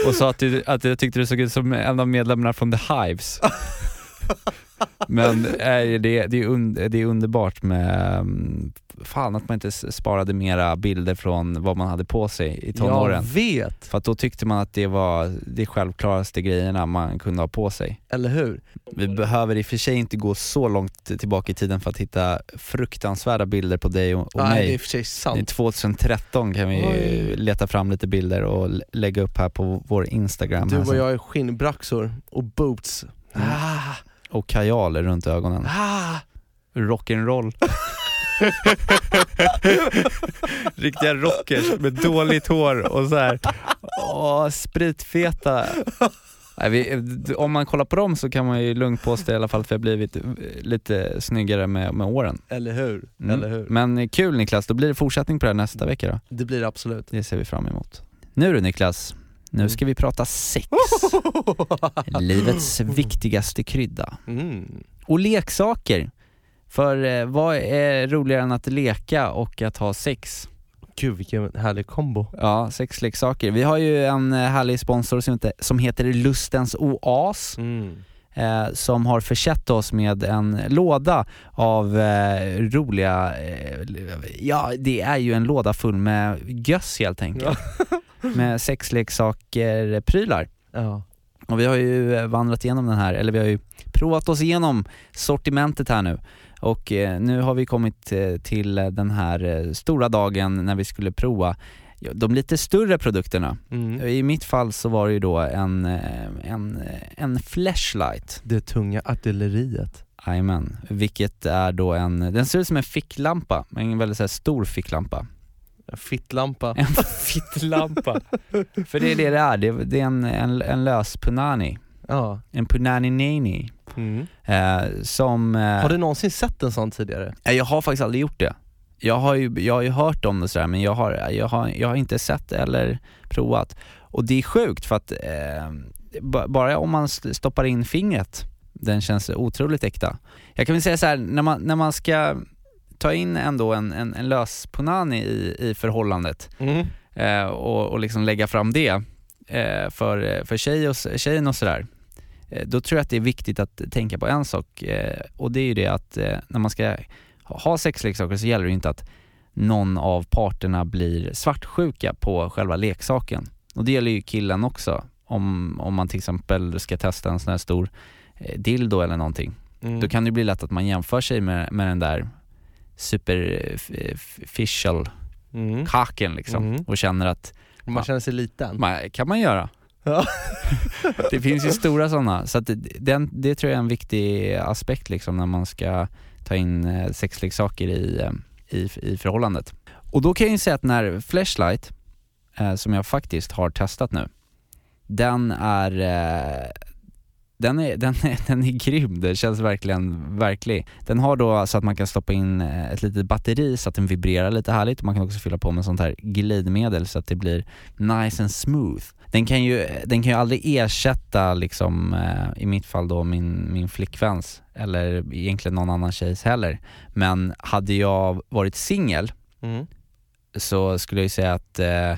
och sa att, du, att jag tyckte du såg ut som en av medlemmarna från The Hives. Men eh, det, det, är un, det är underbart med, mm, fan att man inte sparade mera bilder från vad man hade på sig i tonåren. Jag vet! För då tyckte man att det var de självklaraste grejerna man kunde ha på sig. Eller hur? Vi behöver i och för sig inte gå så långt tillbaka i tiden för att hitta fruktansvärda bilder på dig och, och Nej, mig. det är i och för sig sant. I 2013 kan vi Oj. leta fram lite bilder och lä- lägga upp här på vår Instagram. Du och jag i skinnbraxor och boots. Ah, Och kajaler runt ögonen. ah. Rock'n'roll. Riktiga rockers med dåligt hår och så här. Åh, spritfeta. Nej, vi, om man kollar på dem så kan man ju lugnt påstå i alla fall att vi har blivit eh, lite snyggare med, med åren. Eller hur? Mm. Eller hur? Men kul Niklas, då blir det fortsättning på det här nästa vecka då. Det blir det absolut. Det ser vi fram emot. Nu du Niklas, nu ska vi prata sex. Livets viktigaste krydda. Mm. Och leksaker. För eh, vad är roligare än att leka och att ha sex? Gud vilken härlig kombo. Ja, sexleksaker. Vi har ju en eh, härlig sponsor som heter, som heter Lustens Oas. Mm. Eh, som har försett oss med en låda av eh, roliga, eh, ja det är ju en låda full med göss helt enkelt. med sexleksaker, prylar. Ja. Och vi har ju eh, vandrat igenom den här, eller vi har ju provat oss igenom sortimentet här nu. Och eh, nu har vi kommit eh, till den här stora dagen när vi skulle prova de lite större produkterna. Mm. I mitt fall så var det ju då en, en, en flashlight. Det tunga artilleriet. Jajamän, vilket är då en, den ser ut som en ficklampa, en väldigt så stor ficklampa. En fittlampa. En fittlampa. För det är det det är, det är, det är en, en, en lös punani. Ja. En punani nani. Mm. Eh, som... Eh, Har du någonsin sett en sån tidigare? Nej, jag har faktiskt aldrig gjort det. Jag har ju, jag har ju hört om det sådär men jag har, jag, har, jag har inte sett eller provat. Och det är sjukt för att eh, ba- bara om man st- stoppar in fingret, den känns otroligt äkta. Jag kan väl säga så här, när man, när man ska ta in ändå en, en, en lös punani i, i förhållandet Mm. eh, och, och liksom lägga fram det eh, för, för tjej och, tjejen och sådär. Eh, Då tror jag att det är viktigt att tänka på en sak eh, och det är ju det att eh, när man ska ha sexleksaker så gäller det inte att någon av parterna blir svartsjuka på själva leksaken. Och det gäller ju killen också. Om, om man till exempel ska testa en sån här stor eh, dildo eller någonting. Mm. Då kan det bli lätt att man jämför sig med, med den där superficial Mm. kaken liksom Mm. och känner att Man känner sig liten. man, kan man göra. Ja. det finns ju stora sådana, så den, det tror jag är en viktig aspekt liksom när man ska ta in eh, sexleksaker i, eh, i, i förhållandet. Och då kan jag ju säga att den här Flashlight, eh, som jag faktiskt har testat nu, den är, eh, den är, den är, den är grym, det känns verkligen verklig. Den har då så att man kan stoppa in eh, ett litet batteri så att den vibrerar lite härligt. Man kan också fylla på med sånt här glidmedel så att det blir nice and smooth. Den kan ju, den kan ju aldrig ersätta liksom, eh, i mitt fall då min, min flickväns, eller egentligen någon annan tjejs heller. Men hade jag varit singel Mm. så skulle jag ju säga att eh,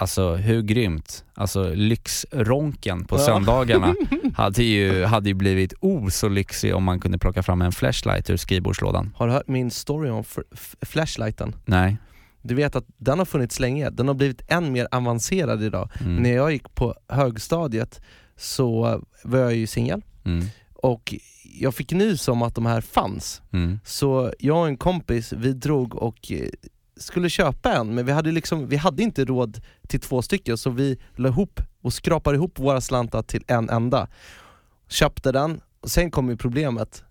Alltså hur grymt, alltså lyxronken på Ja. söndagarna hade ju, hade ju blivit oh så lyxig om man kunde plocka fram en flashlight ur skrivbordslådan. Har du hört min story om flashlighten? Nej. Du vet att den har funnits länge, den har blivit än mer avancerad idag. Mm. När jag gick på högstadiet så var jag ju singel Mm. och jag fick nys om att de här fanns. Mm. Så jag och en kompis, vi drog och eh, skulle köpa en, men vi hade, liksom, vi hade inte råd till två stycken så vi la ihop och skrapade ihop våra slantar till en enda. Köpte den, och sen kom ju problemet.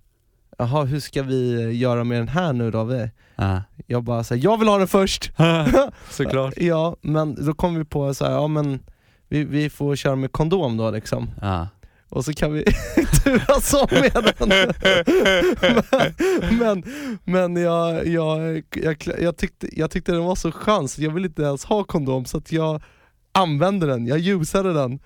Jaha, hur ska vi göra med den här nu då? Vi- Ah. Jag bara såhär, jag vill ha den först! Såklart. Ja, men då kom vi på så här, ja men vi, vi får köra med kondom då liksom. Ah. Och så kan vi turas om med den. men men, men jag, jag, jag, jag, tyckte, jag tyckte den var så skön så jag ville inte ens ha kondom så att jag använde den, jag ljusade den.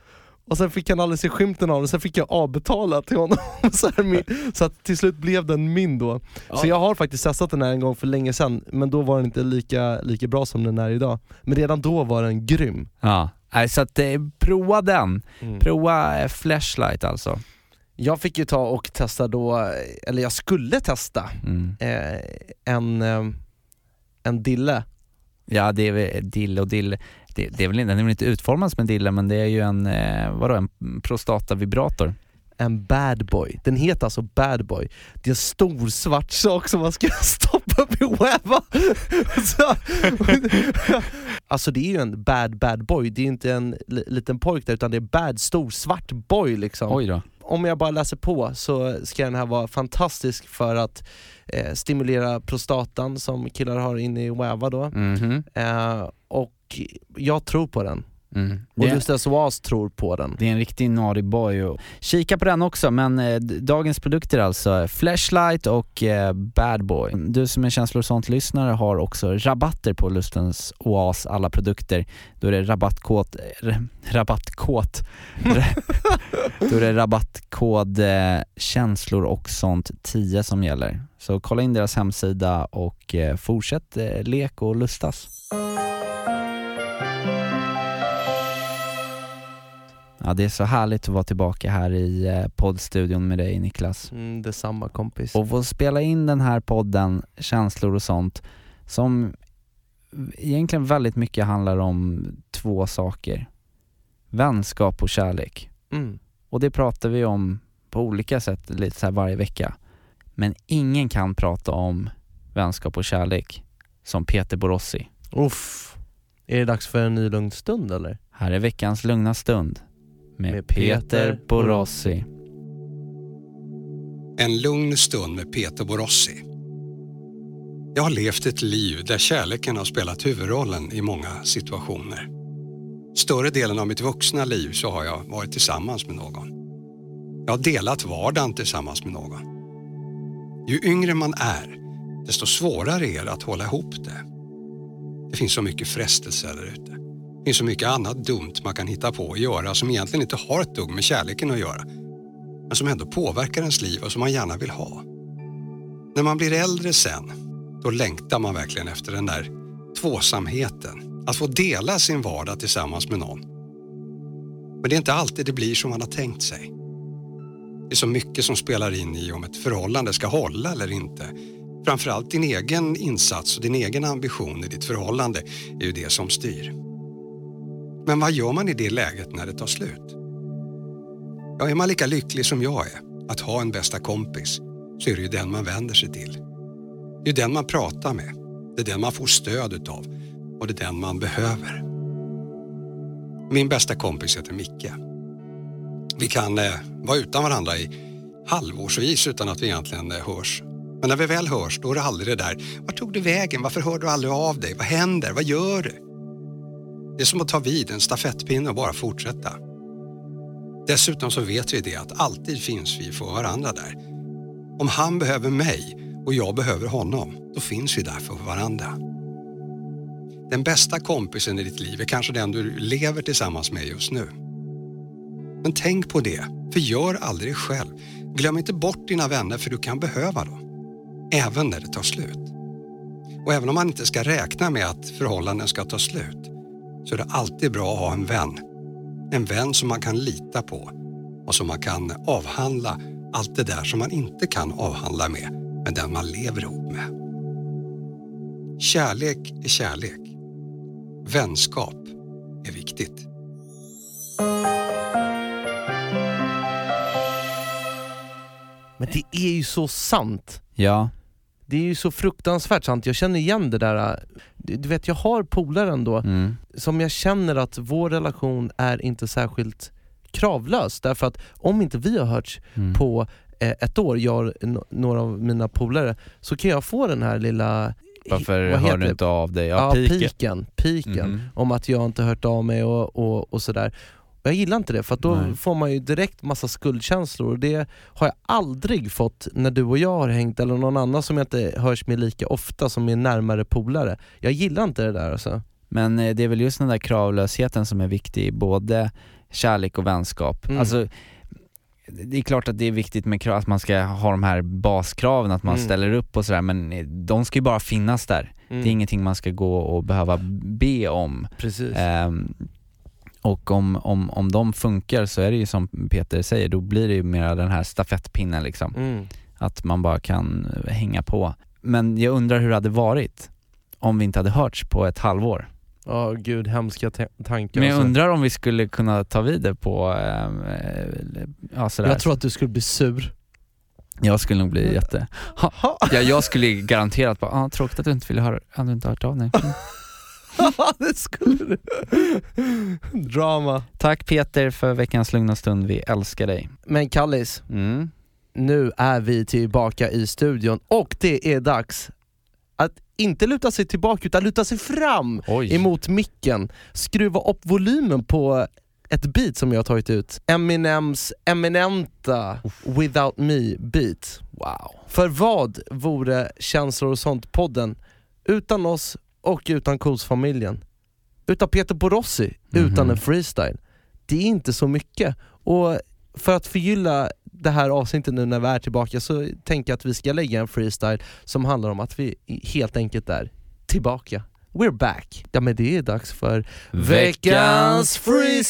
Och sen fick han aldrig se skymten av den, sen fick jag avbetala till honom. så, här, min, så att till slut blev den min då. Så Ja. jag har faktiskt testat den här en gång för länge sedan, men då var den inte lika, lika bra som den är idag. Men redan då var den grym. Ja, Nej, så att eh, prova den. Mm. Prova eh, flashlight alltså. Jag fick ju ta och testa då, eller jag skulle testa Mm. eh, en, eh, en dille? Ja det är väl dille och dille. Det, det är väl inte, den är väl inte utformad som en dille men det är ju en, eh, vadå, en prostatavibrator. En bad boy. Den heter alltså bad boy. Det är en stor svart sak som man ska stoppa upp i. Så- alltså det är ju en bad bad boy, det är inte en li- liten pojk där utan det är bad, stor svart boy liksom. Oj då. Om jag bara läser på så ska den här vara fantastisk för att eh, stimulera prostatan som killar har inne i webba då. Mhm. Eh, och jag tror på den. Mm. Och Det- Lustas Oas tror på den. Det är en riktig naughty boy. Och kika på den också, men eh, dagens produkter alltså, Flashlight och eh, Bad Boy. Du som är känslor sånt-lyssnare har också rabatter på Lustens Oas alla produkter. Då är det rabattkod, r- rabattkod, då är det rabattkod eh, känslor och sånt 10 som gäller. Så kolla in deras hemsida och eh, fortsätt eh, lek och lustas. Ja, det är så härligt att vara tillbaka här i eh, poddstudion med dig Niklas. Mm, detsamma kompis. Och få spela in den här podden, känslor och sånt, som egentligen väldigt mycket handlar om två saker. Vänskap och kärlek. Mm. Och det pratar vi om på olika sätt lite så varje vecka. Men ingen kan prata om vänskap och kärlek som Peter Borossi. Uff. Är det dags för en ny lugn stund eller? Här är veckans lugna stund med, Med Peter Peter Borossi. En lugn stund med Peter Borossi. Jag har levt ett liv där kärleken har spelat huvudrollen i många situationer. Större delen av mitt vuxna liv så har jag varit tillsammans med någon. Jag har delat vardagen tillsammans med någon. Ju yngre man är, desto svårare är det att hålla ihop det. Det finns så mycket frestelser där ute. Det finns så mycket annat dumt man kan hitta på att göra som egentligen inte har ett dugg med kärleken att göra men som ändå påverkar ens liv och som man gärna vill ha. När man blir äldre sen, då längtar man verkligen efter den där tvåsamheten. Att få dela sin vardag tillsammans med någon. Men det är inte alltid det blir som man har tänkt sig. Det är så mycket som spelar in i om ett förhållande ska hålla eller inte. Framförallt din egen insats och din egen ambition i ditt förhållande är ju det som styr. Men vad gör man i det läget när det tar slut? Ja, är man lika lycklig som jag är att ha en bästa kompis så är det ju den man vänder sig till. Det är den man pratar med. Det är den man får stöd utav och det är den man behöver. Min bästa kompis heter Micke. Vi kan eh, vara utan varandra i halvårsvis utan att vi egentligen eh, hörs. Men när vi väl hörs då är det aldrig det där, vart tog du vägen, varför hör du aldrig av dig, vad händer, vad gör du? Det är som att ta vid en stafettpinne och bara fortsätta. Dessutom så vet vi det att alltid finns vi för varandra där. Om han behöver mig och jag behöver honom, då finns vi där för varandra. Den bästa kompisen i ditt liv är kanske den du lever tillsammans med just nu. Men tänk på det, för gör aldrig själv. Glöm inte bort dina vänner för du kan behöva dem. Även när det tar slut. Och även om man inte ska räkna med att förhållanden ska ta slut så är det alltid bra att ha en vän en vän som man kan lita på och som man kan avhandla allt det där som man inte kan avhandla med, med den man lever ihop med. Kärlek är kärlek. Vänskap är viktigt. Men det är ju så sant. Ja. Det är ju så fruktansvärt sant, jag känner igen det där. Du vet, jag har polare ändå Mm. som jag känner att vår relation är inte särskilt kravlös. Därför att om inte vi har hörts Mm. på eh, ett år, jag och några av mina polare, så kan jag få den här lilla Varför hör du inte av dig? Ja, Ja, piken. piken. piken Mhm. Om att jag inte hört av mig och, och, och sådär. Jag gillar inte det, för då Nej. får man ju direkt massa skuldkänslor och det har jag aldrig fått när du och jag har hängt, eller någon annan som jag inte hörs med lika ofta, som är närmare polare. Jag gillar inte det där alltså. Men eh, det är väl just den där kravlösheten som är viktig i både kärlek och vänskap. Mm. Alltså, det är klart att det är viktigt med krav, att man ska ha de här baskraven, att man Mm. ställer upp och sådär, men eh, de ska ju bara finnas där. Mm. Det är ingenting man ska gå och behöva be om. Precis. Ehm, och om, om, om de funkar så är det ju som Peter säger, då blir det ju mer den här stafettpinnen liksom. Mm. Att man bara kan hänga på. Men jag undrar hur det hade varit om vi inte hade hörts på ett halvår. Ja gud, hemska ta- tankar. Men jag alltså. undrar om vi skulle kunna ta vid det på, ehm, eh, ja sådär. Jag tror att du skulle bli sur. Jag skulle nog bli jätte... Ha. Ja, jag skulle garanterat bara, ah, tråkigt att du inte ville höra, att du inte hört av dig. Mm. det skulle du. Drama. Tack Peter för veckans lugna stund, vi älskar dig. Men Kallis, Mm. nu är vi tillbaka i studion och det är dags att inte luta sig tillbaka utan luta sig fram Oj. emot micken. Skruva upp volymen på ett beat som jag har tagit ut. Eminems eminenta Without Me beat. Wow. För vad vore Känslor och sånt-podden utan oss och utan Coles-familjen? Utan Peter Borossi, utan en freestyle. Det är inte så mycket. Och för att förgylla det här avsnittet nu när vi är tillbaka så tänker jag att vi ska lägga en freestyle som handlar om att vi helt enkelt är tillbaka. We're back. Ja men det är dags för veckans freestyle!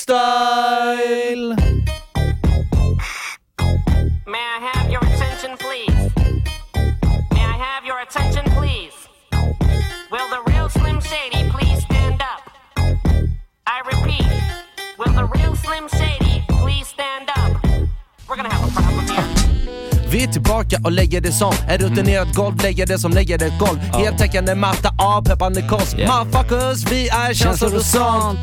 May I have your attention, please? Repeat, will the real Slim Shady please stand up? We're gonna have a problem here. Vi är tillbaka och lägger det som en rutinerat golv, lägger det som lägger ett golv. Heltäckande matta, avpeppande kost. Yeah. Motherfuckers, vi är känslor och sånt.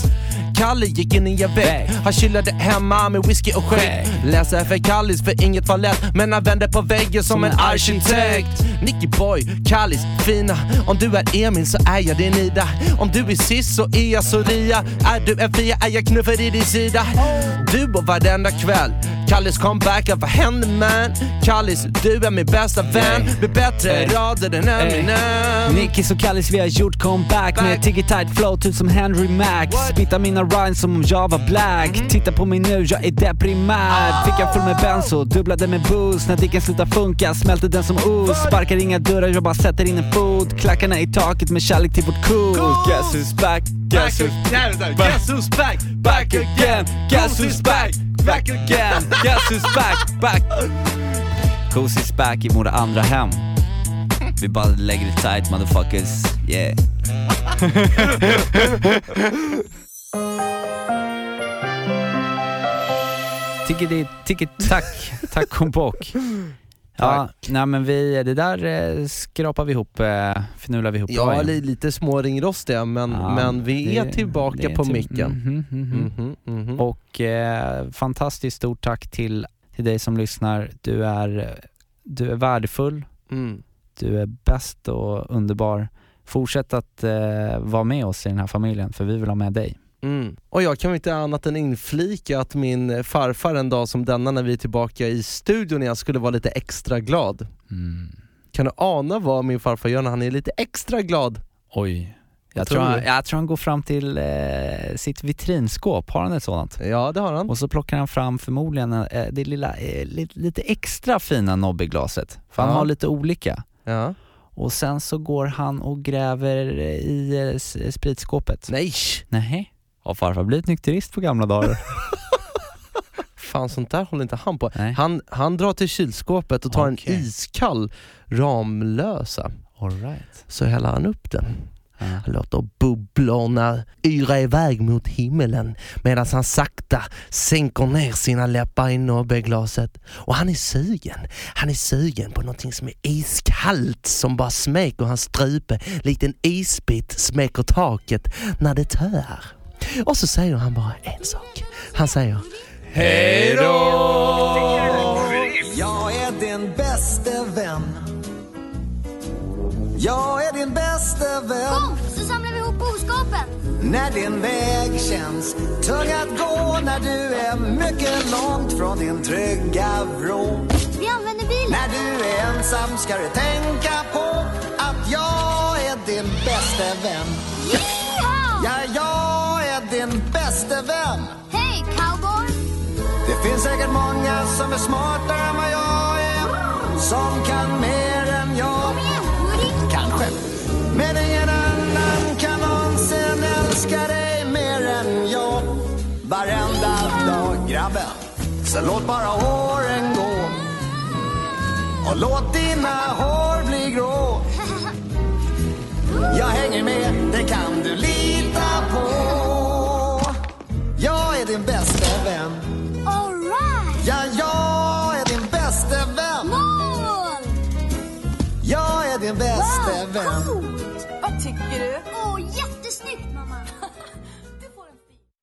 Kalle gick in i en vägg, han chillade hemma med whisky och skägg. Läser för Kallis för inget var lätt, men han vände på väggen som en arkitekt. Nicky boy, Kallis, fina. Om du är Emil så är jag din Ida. Om du är Sis så är jag Soria. Är du en Fia är jag knuffar i din sida. Du och varenda kväll. Kallis comeback, vad händer man? Kallis, du är min bästa vän. Med bättre Ey. rader än Eminem. Nickis och Kallis vi har gjort comeback. Med tiggy tight flow typ som Henry Max. Spittar mina rhymes som om jag var black. Titta på mig nu, jag är deprimär Fickan full med benzo, dubblade med booze När dicken slutar funka smälter den som ost. Sparkar inga dörrar, jag bara sätter in en fot. Klackarna i taket med kärlek till vårt cool Guess who's back, guess who's back. Guess who's back? Back again, guess who's back, back again. Guess who's back, back Cozy's back i våra andra hem Vi bara lägger det tight motherfuckers, yeah Tickety, ticket, tack, tack och bock. Ja, nej men vi, det där eh, skrapar vi ihop, eh, fnular vi ihop Ja, li- lite små ringrostiga men, Ja, men vi det- är tillbaka det är på till- micken. mhm, mhm. Mhm, mhm. Och eh, fantastiskt stort tack till, till dig som lyssnar. Du är, du är värdefull, Mm. du är bäst och underbar. Fortsätt att eh, vara med oss i den här familjen, för vi vill ha med dig. Mm. Och jag kan inte annat än inflika att min farfar en dag som denna när vi är tillbaka i studion igen skulle vara lite extra glad. Mm. Kan du ana vad min farfar gör när han är lite extra glad? Oj. Jag Tror han, jag tror han går fram till eh, sitt vitrinskåp, har han ett sådant? Ja det har han. Och så plockar han fram förmodligen eh, det lilla, eh, lite, lite extra fina Nobbiglaset, för han Ja. har lite olika. Ja. Och sen så går han och gräver i eh, spritskåpet. Nej! Nej. Har farfar blivit nykterist på gamla dagar? Fan sånt där håller inte han på. Nej. Han, han drar till kylskåpet och tar Okej. en iskall Ramlösa. All right. Så häller han upp den. Ja. Han låter bubblorna yra iväg mot himmelen medan han sakta sänker ner sina läppar i nobbeglaset. Och han är sugen. Han är sugen på någonting som är iskallt som bara smeker hans strupe likt en isbit smeker taket när det tör. Och så säger han bara en sak. Han säger Hej Jag är din bäste vän. Jag är din bäste vän. Kom så samlar vi ihop boskapen. När din väg känns tung att gå När du är mycket långt från din trygga vrå Vi använder bilen. När du är ensam ska du tänka på Att jag är din bäste vän Yeehaw! Ja, jag är din bäste vän Hej cowboy! Det finns säkert många som är smartare än vad jag är Som kan mer än jag Kom igen! Kanske. Men ingen annan kan någonsin älska dig mer än jag. Varenda dag grabben, så låt bara håren gå. Och låt dina hår bli grå. Jag hänger med, det kan du lita på. Jättebra!